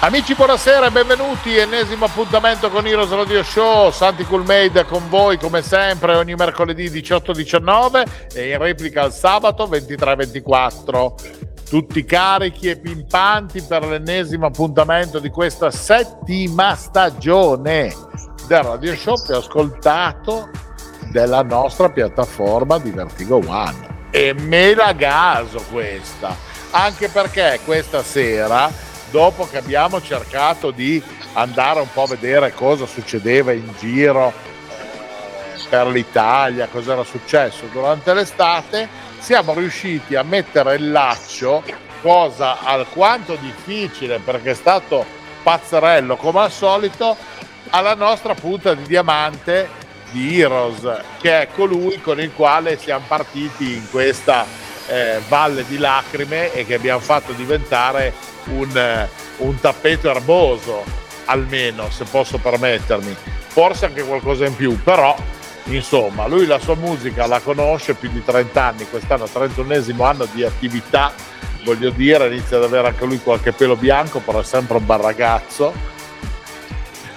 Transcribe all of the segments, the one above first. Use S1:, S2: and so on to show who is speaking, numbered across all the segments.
S1: Amici, buonasera e benvenuti. Ennesimo appuntamento con Heroes Radio Show. Santi Coolmade con voi come sempre ogni mercoledì 18-19 e in replica il sabato 23-24. Tutti carichi e pimpanti per l'ennesimo appuntamento di questa settima stagione del Radio Show più ascoltato della nostra piattaforma di Vertigo One. E me la gaso questa, anche perché questa sera dopo che abbiamo cercato di andare un po' a vedere cosa succedeva in giro per l'Italia, cosa era successo durante l'estate, siamo riusciti a mettere il laccio, cosa alquanto difficile perché è stato pazzerello come al solito, alla nostra punta di diamante di Heroes, che è colui con il quale siamo partiti in questa eh, valle di lacrime e che abbiamo fatto diventare un, eh, un tappeto erboso, almeno se posso permettermi, forse anche qualcosa in più, però insomma lui la sua musica la conosce più di 30 anni, quest'anno 31esimo anno di attività, voglio dire, inizia ad avere anche lui qualche pelo bianco, però è sempre un bel ragazzo.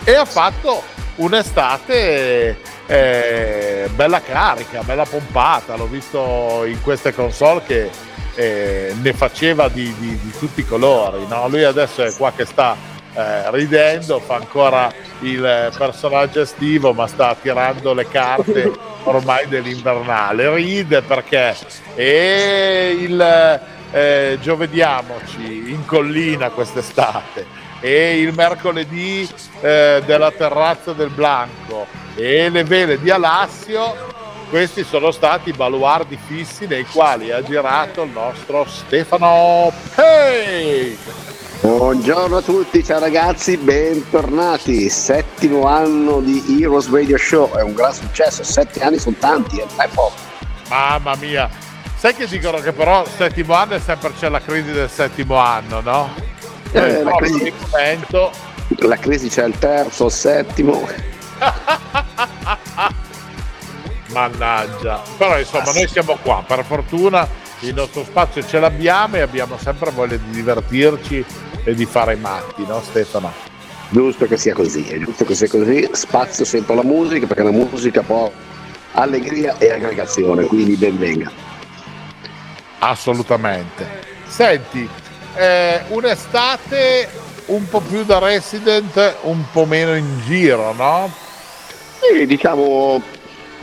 S1: E ha fatto un'estate eh, bella carica, bella pompata, l'ho visto in queste console che eh, ne faceva di, di, di tutti i colori. No? Lui adesso è qua che sta eh, ridendo, fa ancora il personaggio estivo, ma sta tirando le carte ormai dell'invernale. Ride perché e il eh, giovediamoci in collina quest'estate e il mercoledì eh, della terrazza del Blanco e le vele di Alassio questi sono stati i baluardi fissi nei quali ha girato il nostro Stefano Pei.
S2: Buongiorno a tutti, ciao ragazzi, bentornati. Settimo anno di Heroes Radio Show, è un gran successo, sette anni sono tanti, eh, è poco.
S1: Mamma mia, sai che dicono che però settimo anno è sempre c'è la crisi del settimo anno, no?
S2: Eh, la, crisi, momento... la crisi c'è il terzo, il settimo.
S1: Mannaggia. Però insomma noi siamo qua, per fortuna il nostro spazio ce l'abbiamo e abbiamo sempre voglia di divertirci e di fare i matti, no Stefano?
S2: Giusto che sia così, è giusto che sia così, spazio sempre alla musica perché la musica può allegria e aggregazione, quindi benvenga.
S1: Assolutamente. Senti, eh, un'estate un po' più da resident, un po' meno in giro, no?
S2: Sì, diciamo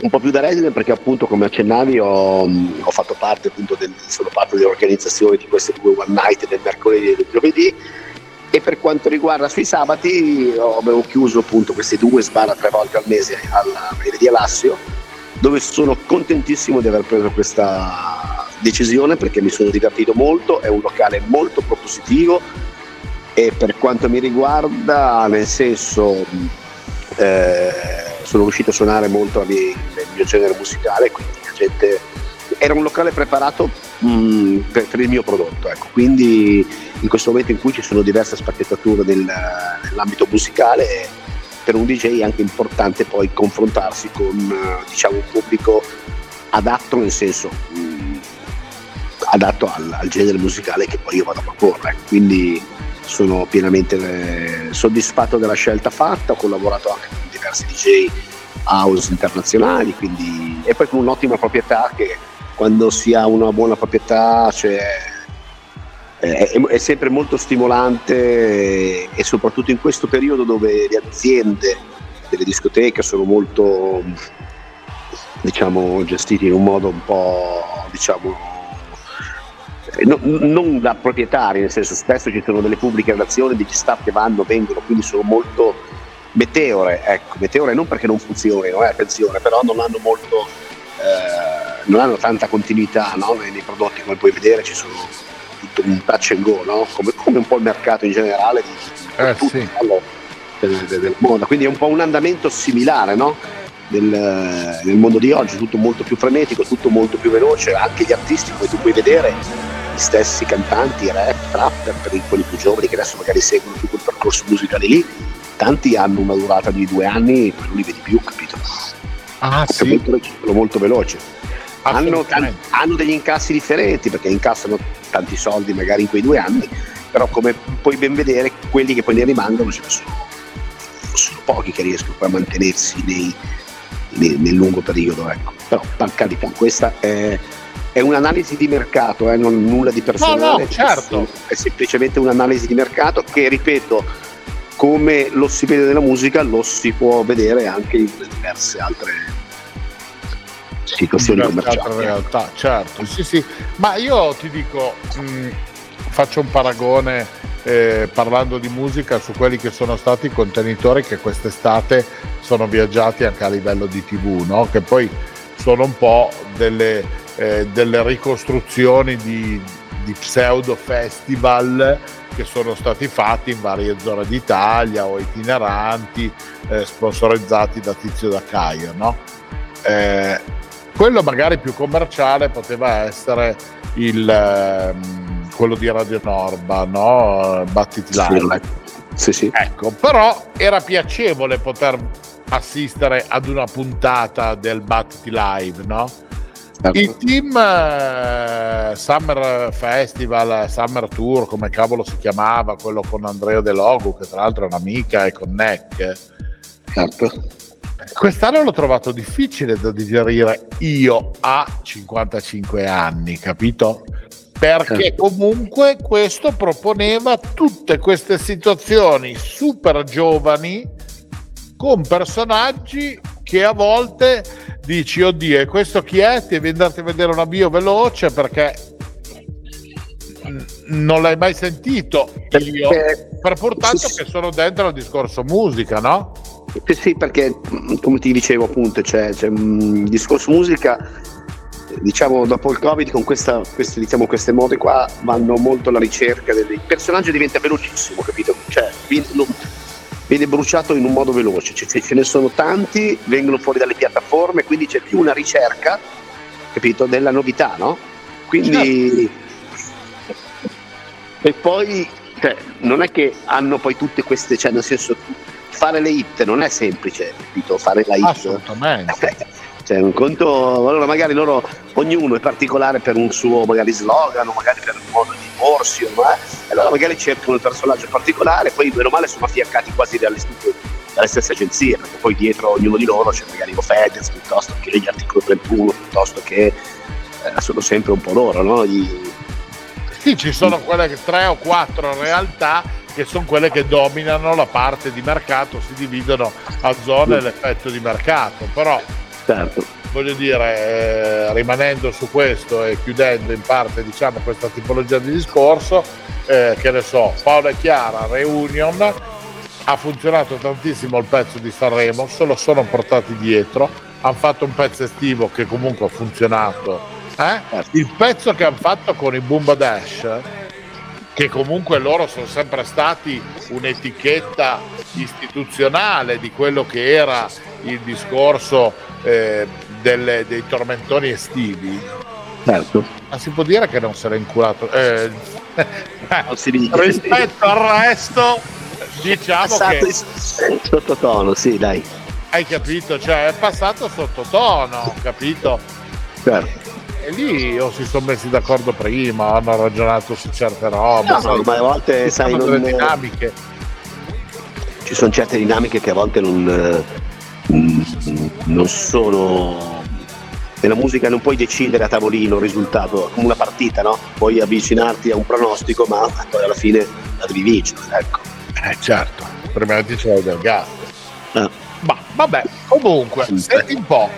S2: un po' più da resident perché appunto come accennavi ho, ho fatto parte appunto del, sono parte dell'organizzazione di queste due one night del mercoledì e del giovedì e per quanto riguarda sui sabati abbiamo chiuso appunto queste due sbarra tre volte al mese alla venerdì a Lassio dove sono contentissimo di aver preso questa decisione perché mi sono divertito molto, è un locale molto propositivo e per quanto mi riguarda nel senso eh, sono riuscito a suonare molto nel mio genere musicale, quindi la gente era un locale preparato mh, mm, per, per, il mio prodotto, ecco. quindi in questo momento in cui ci sono diverse spacchettature nel, nell'ambito musicale, per un DJ è anche importante poi confrontarsi con diciamo, un pubblico adatto nel senso mh, mm, adatto al, al, genere musicale che poi io vado a proporre. Quindi sono pienamente eh, soddisfatto della scelta fatta, ho collaborato anche con diversi DJ house internazionali, quindi e poi con un'ottima proprietà che quando si ha una buona proprietà cioè, è, è, sempre molto stimolante e soprattutto in questo periodo dove le aziende delle discoteche sono molto diciamo gestite in un modo un po' diciamo no, non da proprietari, nel senso spesso ci sono delle pubbliche relazioni, degli staff che vanno, vengono, quindi sono molto meteore, ecco, meteore non perché non funzionino, eh, attenzione, però non hanno molto, eh, non hanno tanta continuità no? nei, nei, prodotti, come puoi vedere ci sono tutto un touch and go, no? come, come, un po' il mercato in generale di, di
S1: eh, sì.
S2: allora, del, del mondo, quindi è un po' un andamento similare, no? Nel, nel, mondo di oggi, tutto molto più frenetico, tutto molto più veloce, anche gli artisti come tu puoi vedere, gli stessi cantanti, rap, trapper, per quelli più giovani che adesso magari seguono più quel percorso musicale lì, tanti hanno una durata di due anni, non li vedi più, capito?
S1: Ah,
S2: sì. molto, molto veloce. Hanno, hanno, degli incassi differenti perché incassano tanti soldi magari in quei due anni, però come puoi ben vedere quelli che poi ne rimangono ce ne sono, sono pochi che riescono poi a mantenersi nei, nei, nel lungo periodo. Ecco. Però per carità, questa è, è un'analisi di mercato, eh, non nulla di personale,
S1: no, no, certo.
S2: è semplicemente un'analisi di mercato che, ripeto, come lo si vede nella musica, lo si può vedere anche in diverse altre situazioni commerciali.
S1: Altre realtà, certo, sì, sì. Ma io ti dico, mh, faccio un paragone eh, parlando di musica su quelli che sono stati i contenitori che quest'estate sono viaggiati anche a livello di tv, no? che poi sono un po' delle, eh, delle ricostruzioni di, di pseudo festival che sono stati fatti in varie zone d'Italia o itineranti, eh, sponsorizzati da Tizio da Caio. No? Eh, quello magari più commerciale poteva essere il, ehm, quello di Radio Norba, no? Battiti Live.
S2: Sì, sì.
S1: Ecco, però era piacevole poter assistere ad una puntata del Battiti Live, no? Certo. Il team uh, Summer Festival, Summer Tour, come cavolo si chiamava, quello con Andrea De Logo, che tra l'altro è un'amica e con Neck.
S2: Certo.
S1: Quest'anno l'ho trovato difficile da digerire io a 55 anni, capito? Perché comunque questo proponeva tutte queste situazioni super giovani con personaggi che a volte dici oddio e questo chi è? Devi andarti a vedere un avvio veloce perché non l'hai mai sentito io per portanto che sono dentro al discorso musica no?
S2: Sì, sì perché come ti dicevo appunto c'è, c'è un discorso musica diciamo dopo il covid con questa, queste, diciamo, queste mode qua vanno molto alla ricerca del personaggio diventa velocissimo capito? cioè non, viene bruciato in un modo veloce, cioè, ce ne sono tanti, vengono fuori dalle piattaforme, quindi c'è più una ricerca, capito, della novità, no? Quindi... Certo. E poi, cioè, non è che hanno poi tutte queste, cioè nel senso, fare le hit non è semplice, capito? Fare la hit.
S1: Assolutamente.
S2: cioè un conto, allora magari loro, ognuno è particolare per un suo magari slogan o magari per un modo di porsi, ma, allora magari cercano il personaggio particolare, poi meno male sono affiancati quasi dalle, dalle stesse agenzie, perché poi dietro ognuno di loro c'è magari lo Fedez piuttosto che gli articoli 31, piuttosto che eh, sono sempre un po' loro, no? Gli...
S1: Sì, ci sono quelle che tre o quattro realtà che sono quelle che dominano la parte di mercato, si dividono a zone mm. l'effetto di mercato, però
S2: certo.
S1: voglio dire, eh, rimanendo su questo e chiudendo in parte diciamo, questa tipologia di discorso, eh, che ne so, Paolo e Chiara, Reunion, ha funzionato tantissimo il pezzo di Sanremo, se lo sono portati dietro, hanno fatto un pezzo estivo che comunque ha funzionato. Eh? Certo. Il pezzo che hanno fatto con i Boomba Dash che comunque loro sono sempre stati un'etichetta istituzionale di quello che era il discorso eh, delle, dei tormentoni estivi.
S2: Certo.
S1: Ma si può dire che non se l'è inculato. Eh, rispetto al resto, diciamo che.
S2: Sottotono, sì, dai.
S1: Hai capito? Cioè, è passato sottotono, capito?
S2: Certo
S1: e lì o si sono messi d'accordo prima, hanno ragionato su certe robe.
S2: No, sai, ma a volte sai, non...
S1: dinamiche.
S2: Ci sono certe dinamiche che a volte non, mm, non sono nella musica non puoi decidere a tavolino il risultato come una partita, no? Puoi avvicinarti a un pronostico, ma poi alla fine la devi vincere, ecco.
S1: Eh certo, prima di c'è del gas. Ah. Ma vabbè, comunque, senti un po',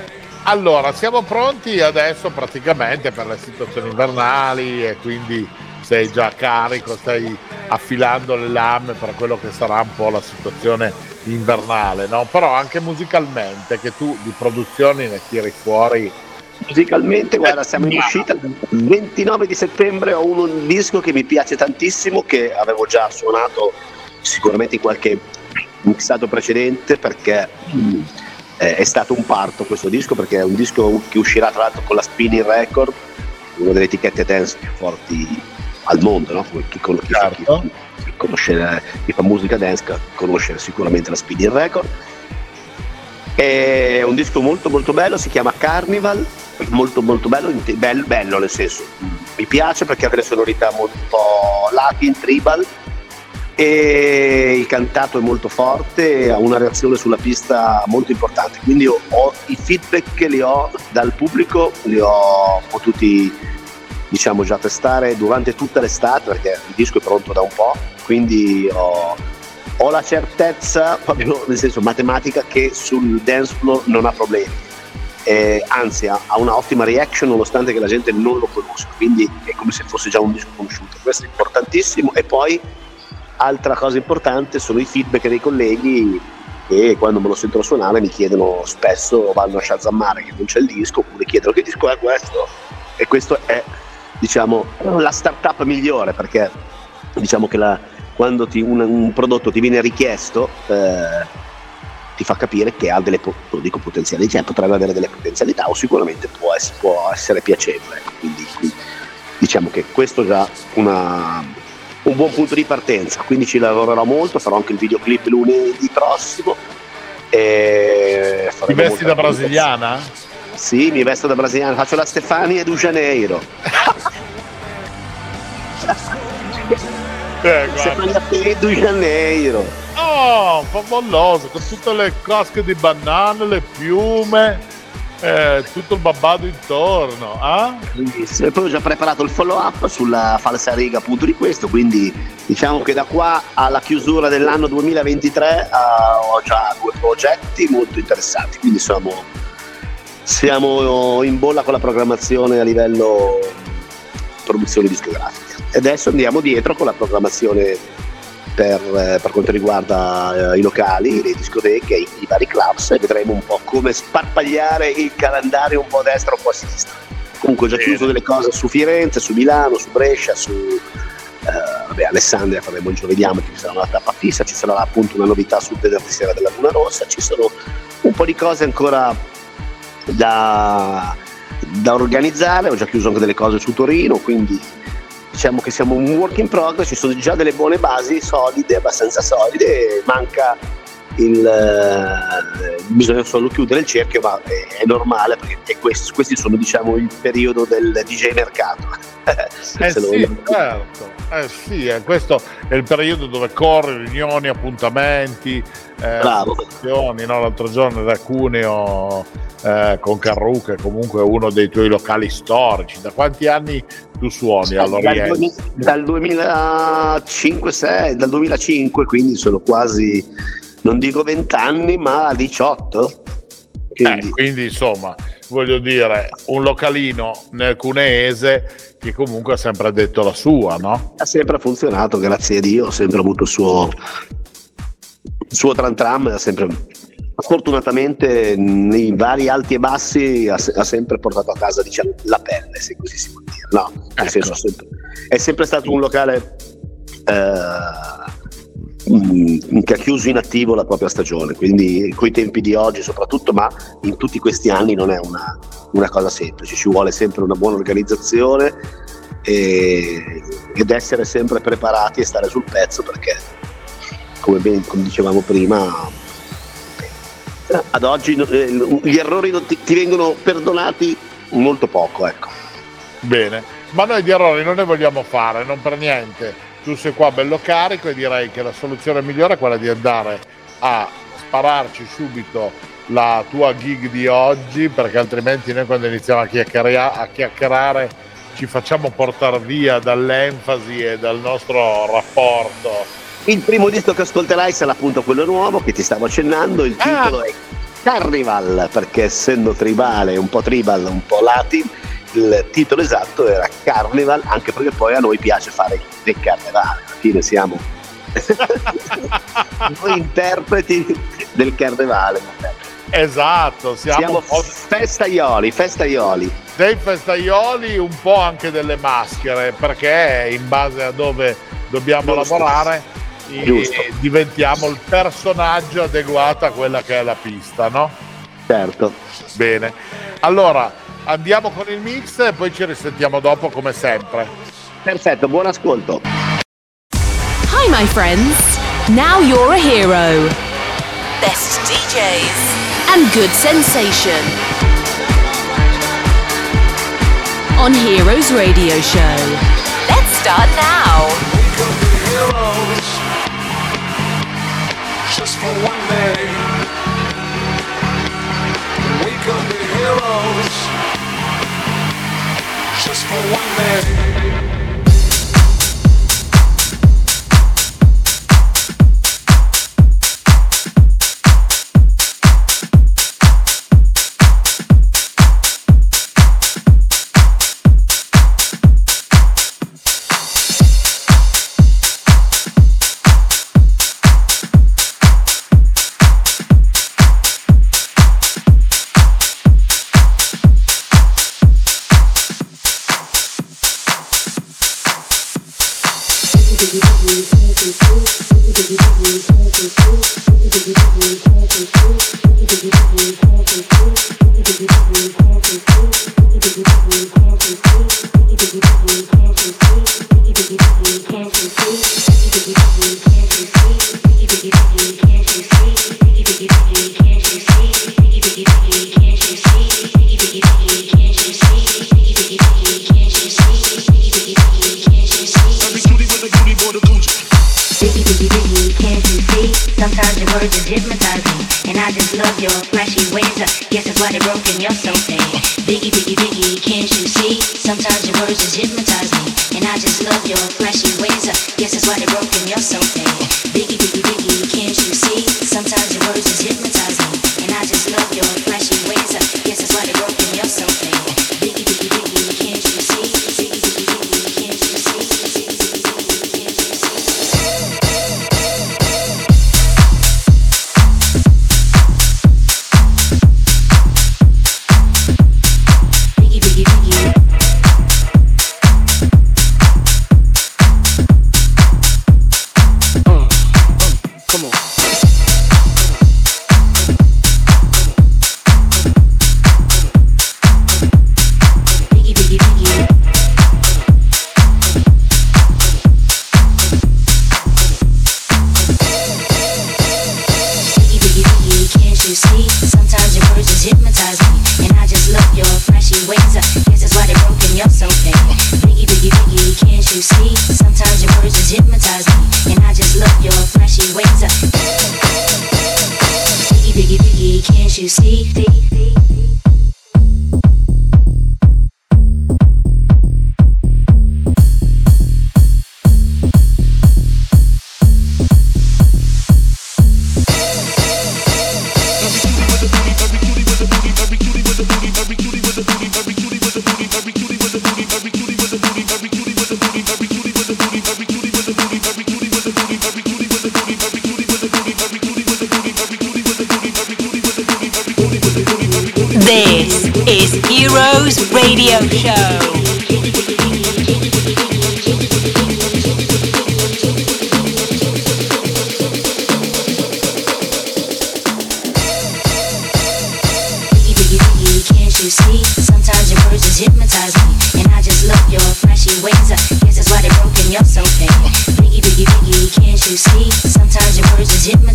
S1: allora, siamo pronti adesso praticamente per le situazioni invernali e quindi sei già carico, stai affilando le lame per quello che sarà un po' la situazione invernale, no? Però anche musicalmente, che tu di produzioni ne tiri fuori.
S2: Musicalmente, guarda, siamo in uscita il 29 di settembre, ho un disco che mi piace tantissimo, che avevo già suonato sicuramente in qualche mixato precedente perché mh, è stato un parto questo disco perché è un disco che uscirà tra l'altro con la Spinning Record, una delle etichette dance più forti al mondo, no? chi, con, chi, certo. chi, chi, conosce, chi fa musica dance conosce sicuramente la Spinning Record. È un disco molto molto bello, si chiama Carnival, molto molto bello, bello, bello nel senso, mi piace perché ha delle sonorità molto latin, tribal, e il cantato è molto forte, ha una reazione sulla pista molto importante, quindi ho, ho, i feedback che li ho dal pubblico li ho potuti diciamo già testare durante tutta l'estate perché il disco è pronto da un po', quindi ho, ho la certezza, proprio nel senso matematica, che sul dance floor non ha problemi. Eh, anzi ha, ha una ottima reaction nonostante che la gente non lo conosca, quindi è come se fosse già un disco conosciuto. Questo è importantissimo e poi Altra cosa importante sono i feedback dei colleghi che quando me lo sentono suonare mi chiedono spesso, vanno a shazammare che non c'è il disco, oppure chiedono che disco è questo. E questo è diciamo, la startup migliore perché diciamo che la, quando ti, un, un, prodotto ti viene richiesto eh, ti fa capire che ha delle dico potenzialità, cioè potrebbe avere delle potenzialità o sicuramente può essere, può essere piacevole. Quindi, quindi diciamo che questo è già una, un buon punto di partenza, quindi ci lavorerò molto, farò anche il videoclip lunedì prossimo.
S1: E Ti vesti da brasiliana?
S2: Sì, mi vesto da brasiliana, faccio la Stefania du Janeiro. Eh, Stefania du Janeiro.
S1: Oh, favoloso, con tutte le casche di banane, le piume eh, tutto il babbato intorno. Eh?
S2: E poi ho già preparato il follow up sulla falsa riga appunto di questo, quindi diciamo che da qua alla chiusura dell'anno 2023 uh, ho già due progetti molto interessanti, quindi siamo, siamo in bolla con la programmazione a livello produzione discografica. E adesso andiamo dietro con la programmazione per, eh, per, quanto riguarda eh, i locali, le discoteche, i, i, vari clubs e vedremo un po' come sparpagliare il calendario un po' a destra, un po' a sinistra. Comunque ho già chiuso delle cose su Firenze, su Milano, su Brescia, su eh, vabbè, Alessandria faremo il giovedì, ci sarà una tappa fissa, ci sarà appunto una novità sul venerdì sera della Luna Rossa, ci sono un po' di cose ancora da, da organizzare, ho già chiuso anche delle cose su Torino, quindi diciamo che siamo un work in progress, ci sono già delle buone basi solide, abbastanza solide, manca il, eh, bisogna solo chiudere il cerchio, ma è, è normale perché questi, questi, sono diciamo il periodo del DJ mercato.
S1: eh sì, certo, eh sì, eh, questo è il periodo dove corri, riunioni, appuntamenti, eh, no? l'altro giorno da Cuneo eh, con Carru che comunque è uno dei tuoi locali storici. Da quanti anni tu suoni all'Oriente?
S2: Dal, 2005, 6, dal 2005, quindi sono quasi, non dico 20 anni, ma 18.
S1: Quindi. Eh, quindi insomma, voglio dire, un localino nel cuneese che comunque ha sempre detto la sua, no?
S2: Ha sempre funzionato, grazie a Dio, ha sempre avuto il suo, il suo tram tram, ha sempre fortunatamente nei vari alti e bassi ha, ha, sempre portato a casa diciamo, la pelle, se così si può dire. No, ecco. senso, sempre, è sempre stato un locale eh, mm, che ha chiuso in attivo la propria stagione, quindi coi tempi di oggi soprattutto, ma in tutti questi anni non è una, una cosa semplice, ci vuole sempre una buona organizzazione e, ed essere sempre preparati e stare sul pezzo perché come, ben, come dicevamo prima ad oggi eh, gli errori ti, ti vengono perdonati molto poco. Ecco.
S1: Bene, ma noi di errori non ne vogliamo fare, non per niente. Tu sei qua bello carico e direi che la soluzione migliore è quella di andare a spararci subito la tua gig di oggi, perché altrimenti noi quando iniziamo a chiacchierare, a chiacchierare ci facciamo portare via dall'enfasi e dal nostro rapporto
S2: il primo disco che ascolterai sarà appunto quello nuovo che ti stavo accennando, il titolo ah. è Carnival, perché essendo tribale, un po' tribal, un po' latin, il titolo esatto era Carnival, anche perché poi a noi piace fare del carnevale, alla fine siamo noi interpreti del carnevale.
S1: Esatto, siamo,
S2: siamo festaioli, festaioli.
S1: Dei festaioli, un po' anche delle maschere, perché in base a dove dobbiamo lavorare diventiamo il personaggio adeguato a quella che è la pista, no?
S2: Certo.
S1: Bene. Allora, andiamo con il mix e poi ci risentiamo dopo come sempre.
S2: Perfetto, buon ascolto.
S3: Hi my friends. Now you're a hero. Best DJs and good sensation. On Heroes Radio Show. Let's start now. just for one day. We could be heroes for one day.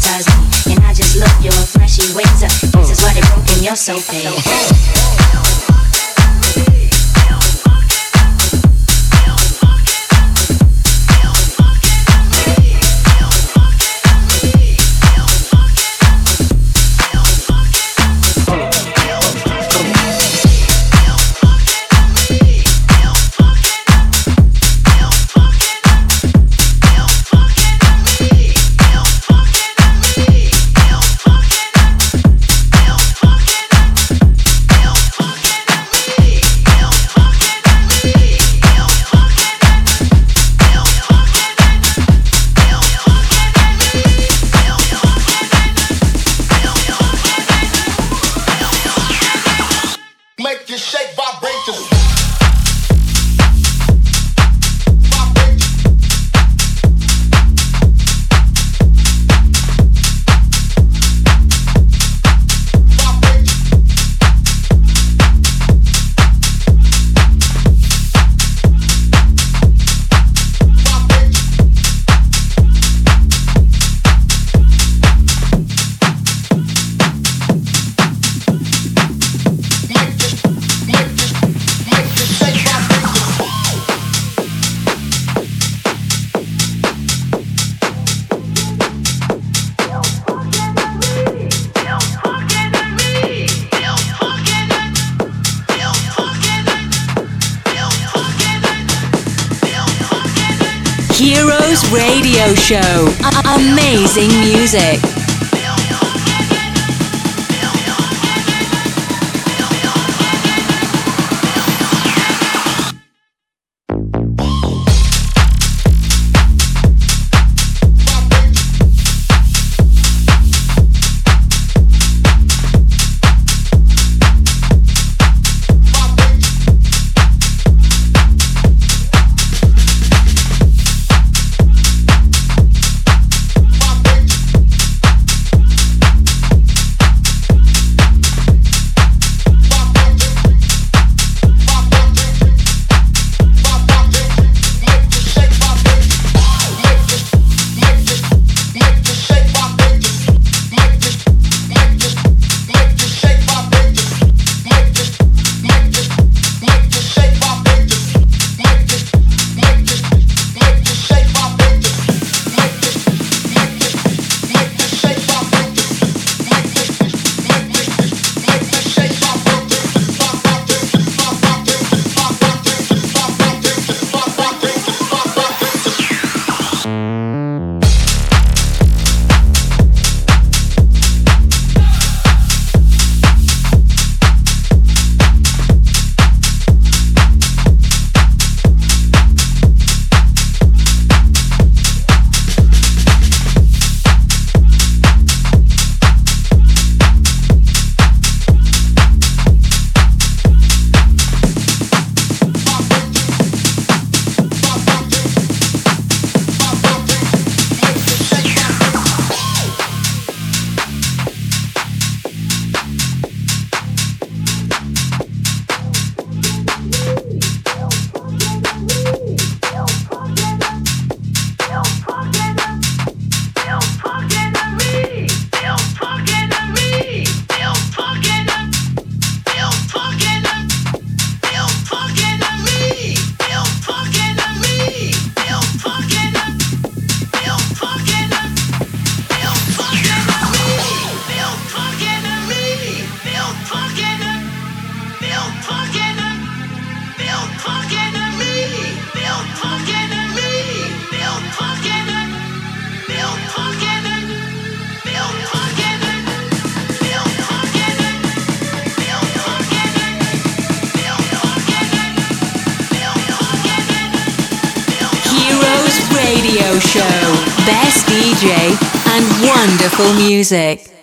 S4: hypnotize. And I just love your flashy ways. Uh, this is why they broken, you're so fake. Oh. Music.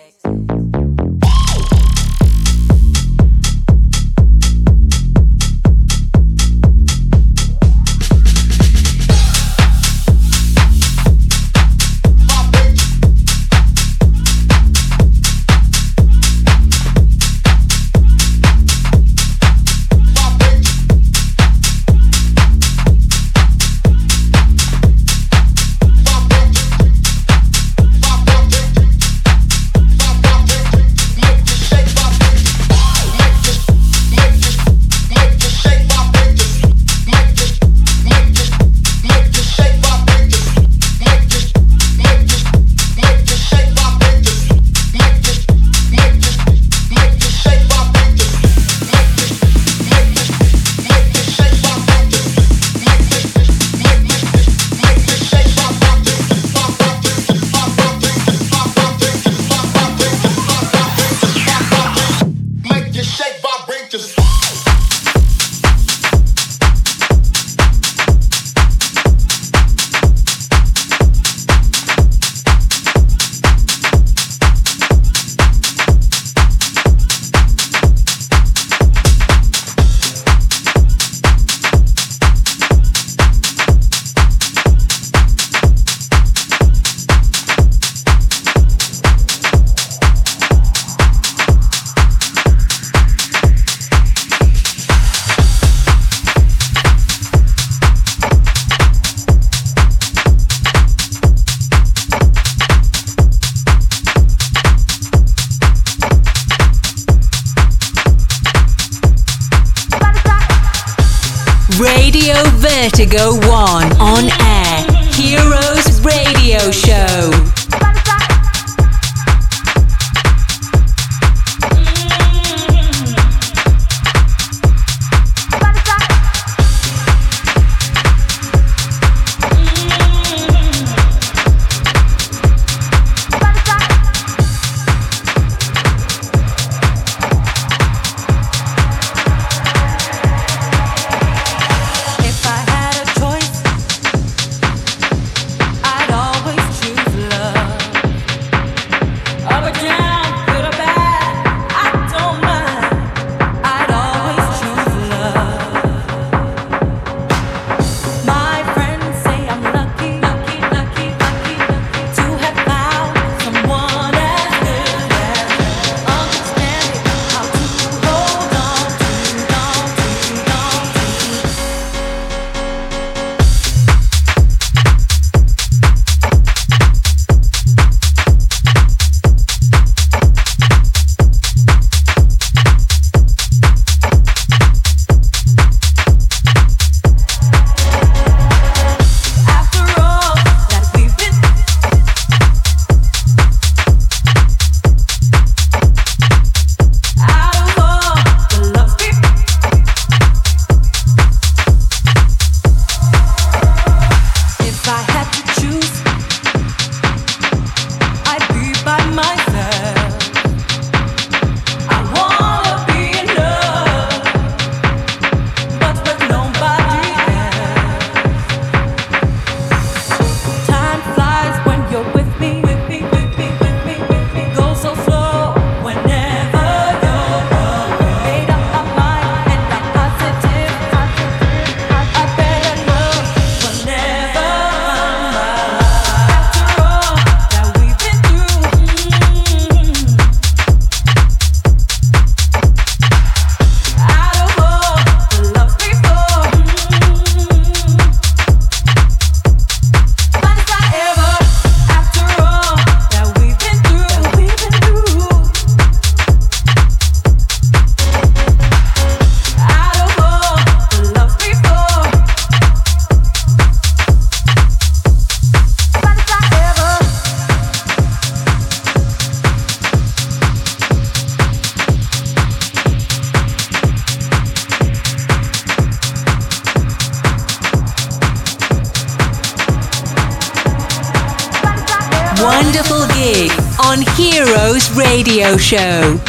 S4: Show.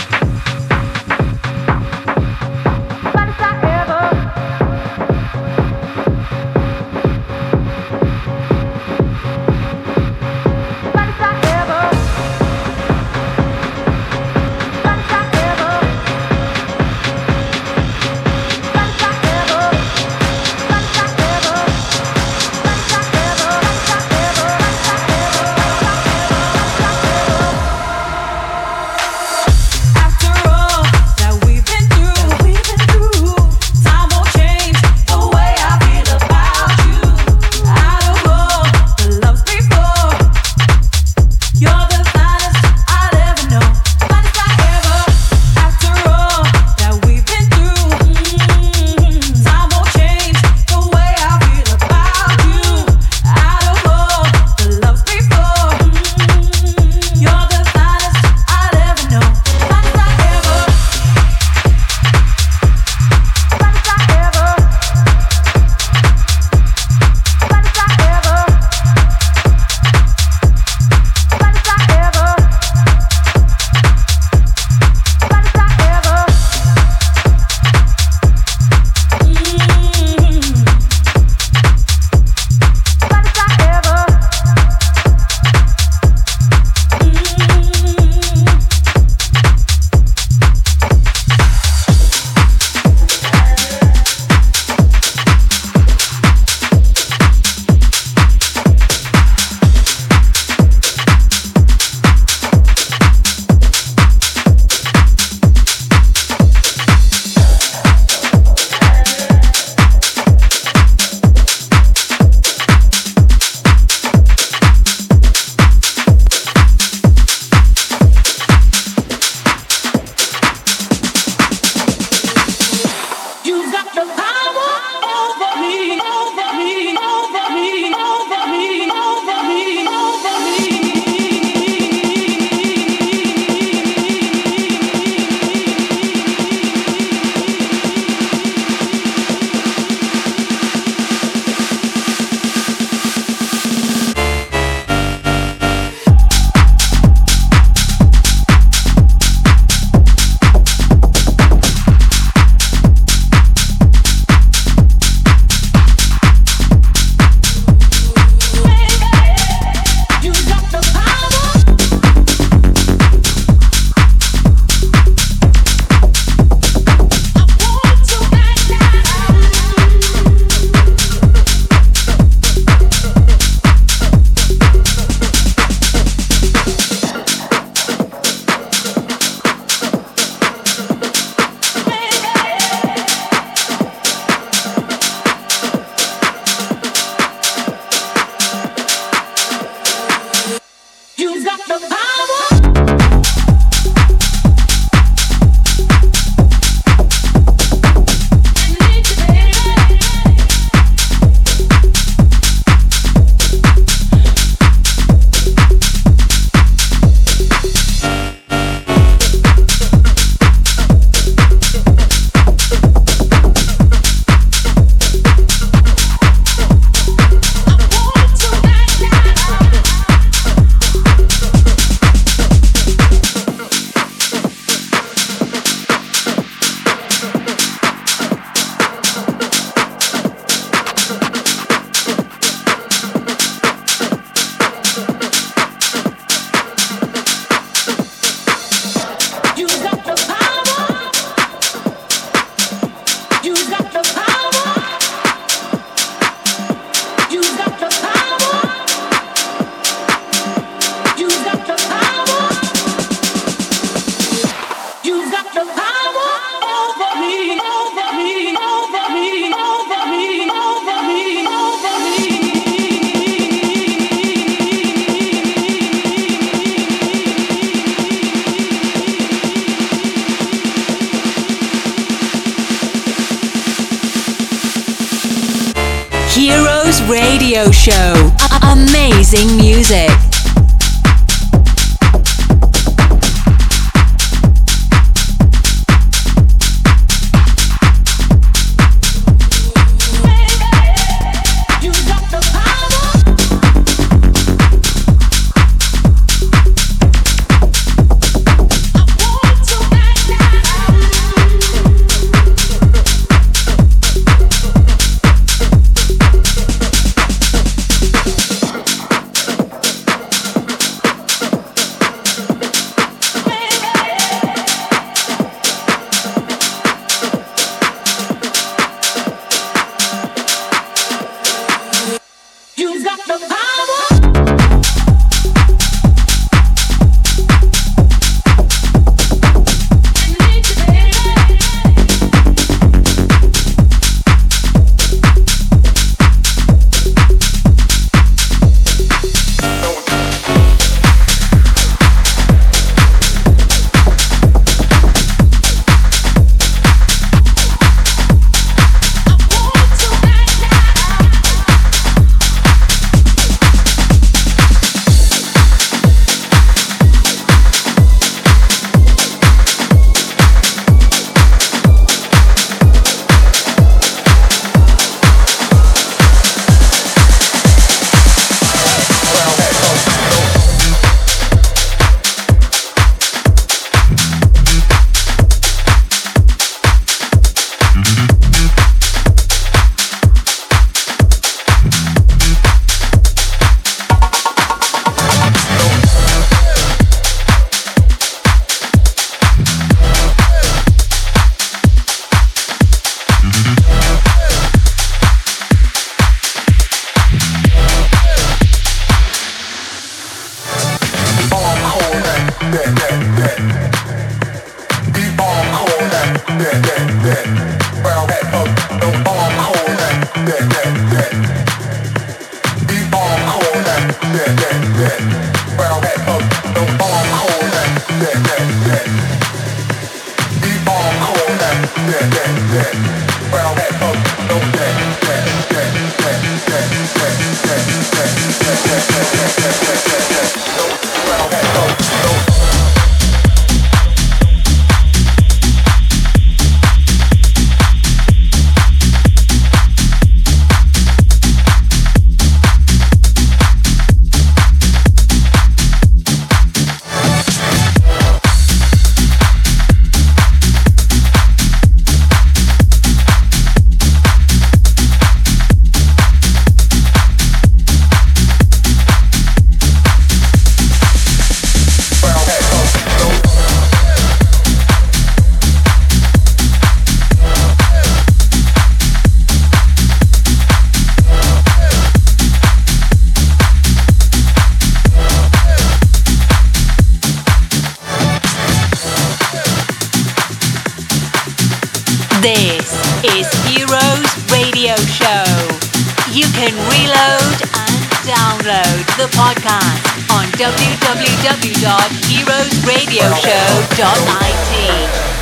S4: can reload and download the podcast on www.heroesradioshow.it.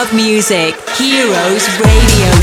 S4: club music, Heroes Radio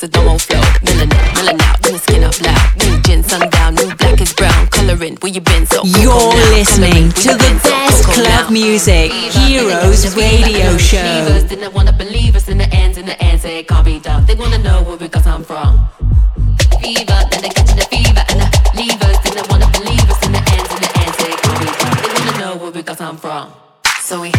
S4: the domo flow. Milling milling out, the skin up loud. New gin, sundown, new black is brown. Coloring, where you been so
S3: You're listening to the best so club music, Heroes Radio Show.
S4: Believers, didn't wanna believe us in the ends, in the ends, they can't be done. They wanna know where we got some from. Fever, then they catching the fever, and the levers didn't wanna believe us in the ends, in the ends, they can't be done. They wanna know where we got some from. So we.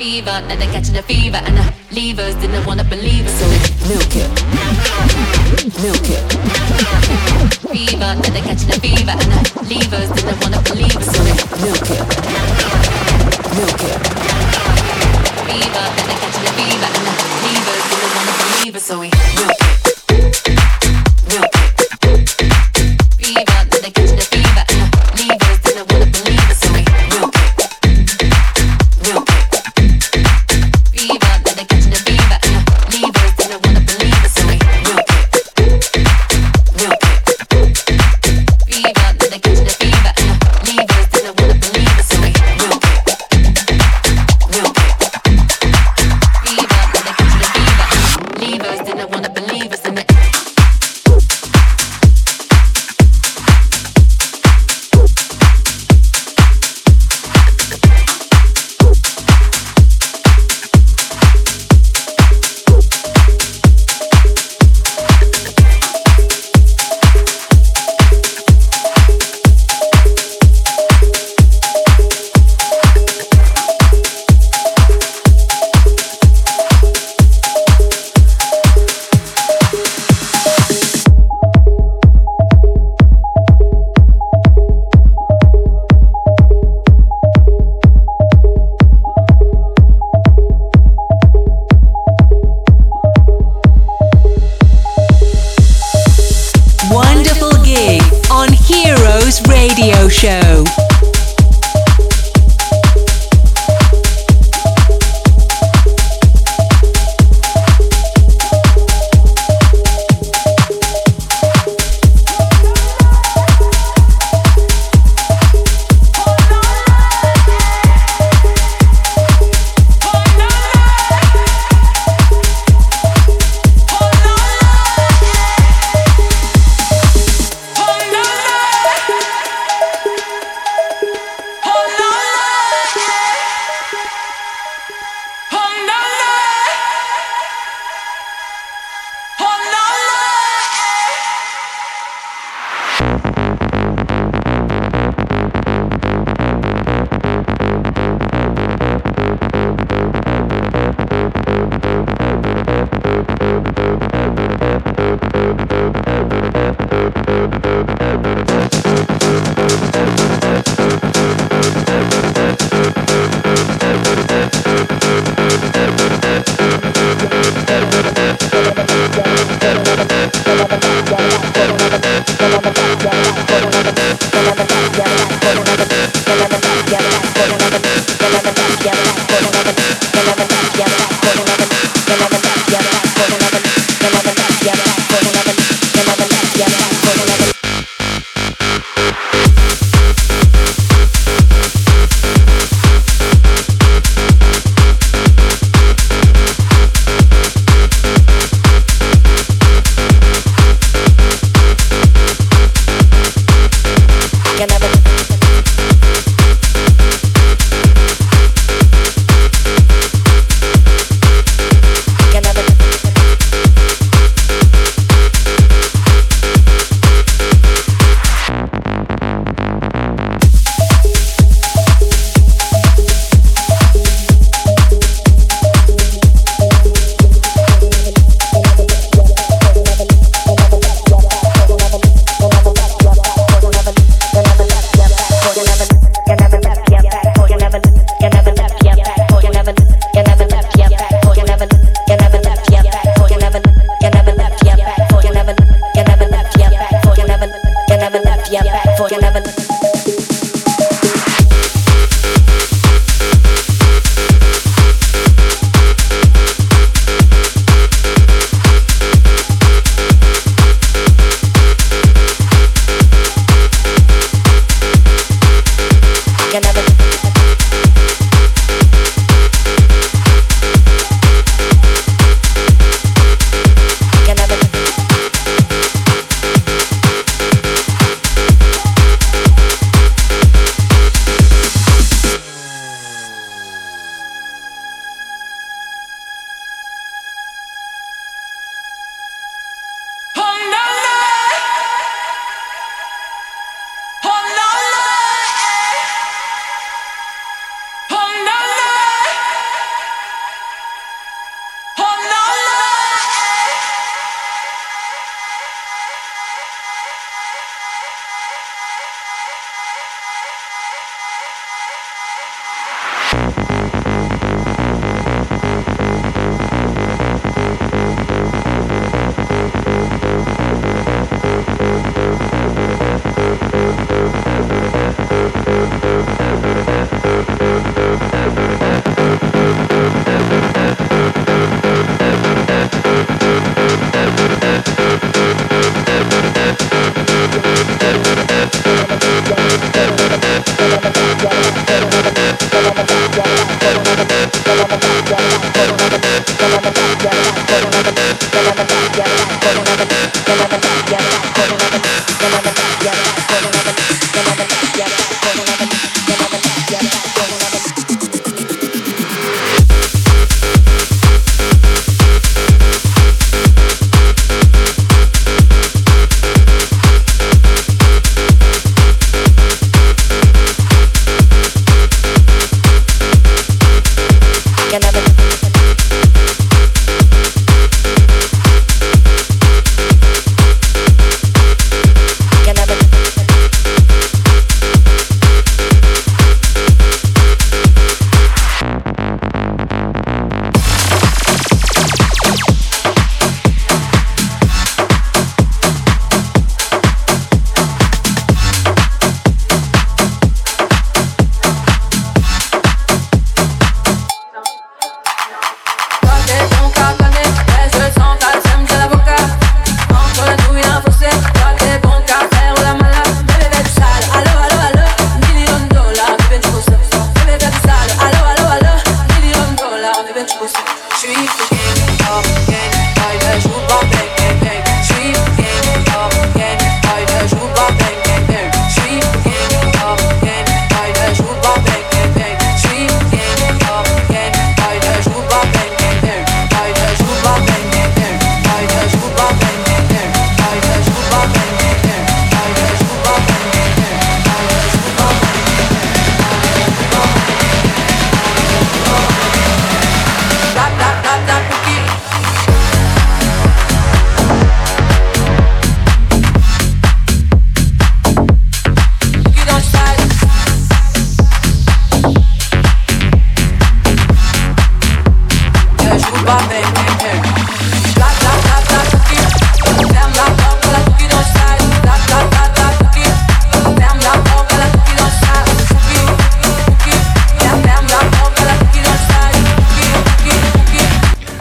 S4: fever, now they're catching a fever, and the levers didn't wanna believe it, so milk it, milk it. Fever, now they're catching a fever, and the levers didn't wanna believe it, so milk it, milk it. Fever, now they're catching a fever, and the levers didn't wanna believe it, so we milk it, milk it. Fever.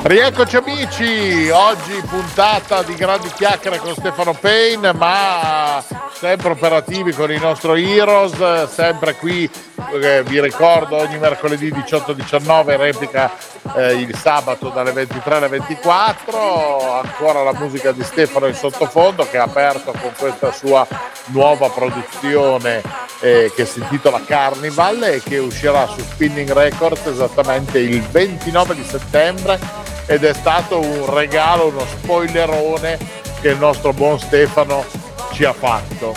S1: Rieccoci amici, oggi puntata di grandi chiacchiere con Stefano Payne, ma sempre operativi con il nostro Heroes, sempre qui, eh, vi ricordo, ogni mercoledì 18-19 replica eh, il sabato dalle 23 alle 24, ancora la musica di Stefano in sottofondo che ha aperto con questa sua nuova produzione eh, che si intitola Carnival e che uscirà su Spinning Records esattamente il 29 di settembre. Ed è stato un regalo, uno spoilerone che il nostro buon Stefano ci ha fatto.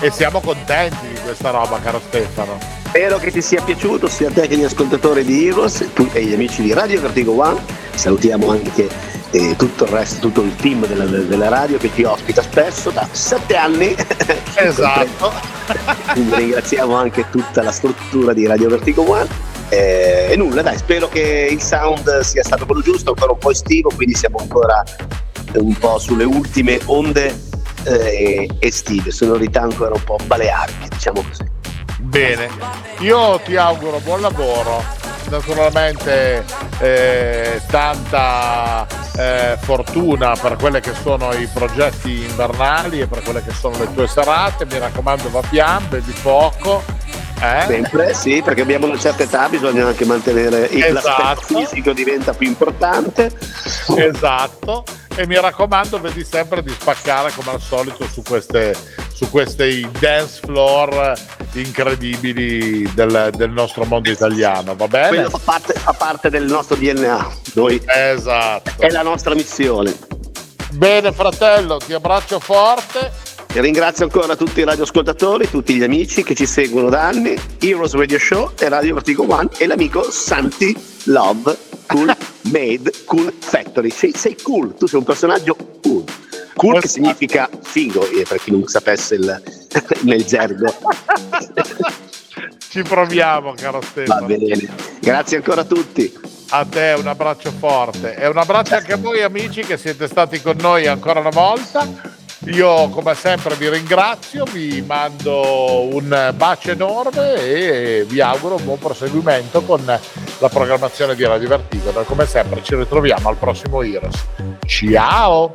S1: E siamo contenti di questa roba, caro Stefano.
S2: Spero che ti sia piaciuto sia a te che agli ascoltatori di Heroes e gli amici di Radio Vertigo One. Salutiamo anche eh, tutto il resto, tutto il team della, della, radio che ti ospita spesso da sette anni.
S1: Esatto.
S2: Quindi ringraziamo anche tutta la struttura di Radio Vertigo One. Eh, e nulla, dai, spero che il sound sia stato quello giusto, ancora un po' estivo, quindi siamo ancora un po' sulle ultime onde eh, estive, sonorità ancora un po' baleariche, diciamo così.
S1: Bene, io ti auguro buon lavoro, naturalmente eh, tanta eh, fortuna per quelli che sono i progetti invernali e per quelle che sono le tue serate, mi raccomando va pian, bevi poco.
S2: Eh? Sempre, sì, perché abbiamo una certa età, bisogna anche mantenere esatto. l'aspetto fisico diventa più importante.
S1: Esatto e mi raccomando vedi sempre di spaccare come al solito su queste, su queste dance floor incredibili del, del, nostro mondo italiano va bene?
S2: quello fa parte, fa parte del nostro DNA Noi,
S1: esatto
S2: è la nostra missione
S1: bene fratello ti abbraccio forte
S2: e ringrazio ancora tutti i radioascoltatori, tutti gli amici che ci seguono da anni, Heroes Radio Show e Radio Vertigo One e l'amico Santi Love Cool Made Cool Factory. Sei, sei cool, tu sei un personaggio cool. Cool che significa figo, eh, per chi non sapesse il, nel gergo.
S1: Ci proviamo, caro Stefano.
S2: Va bene. Grazie ancora a tutti.
S1: A te un abbraccio forte e un abbraccio anche a voi amici che siete stati con noi ancora una volta. Io come sempre vi ringrazio, vi mando un bacio enorme e vi auguro un buon proseguimento con la programmazione di Radio Vertigo. Noi come sempre ci ritroviamo al prossimo Heroes. Ciao!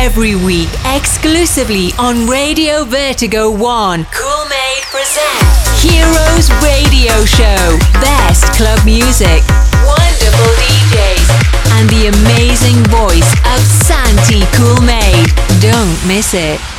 S5: Every week, exclusively on Radio Vertigo 1, Cool Made presents Heroes Radio Show. Best club music, wonderful DJs, and the amazing voice of Santi Cool Made. Don't miss it.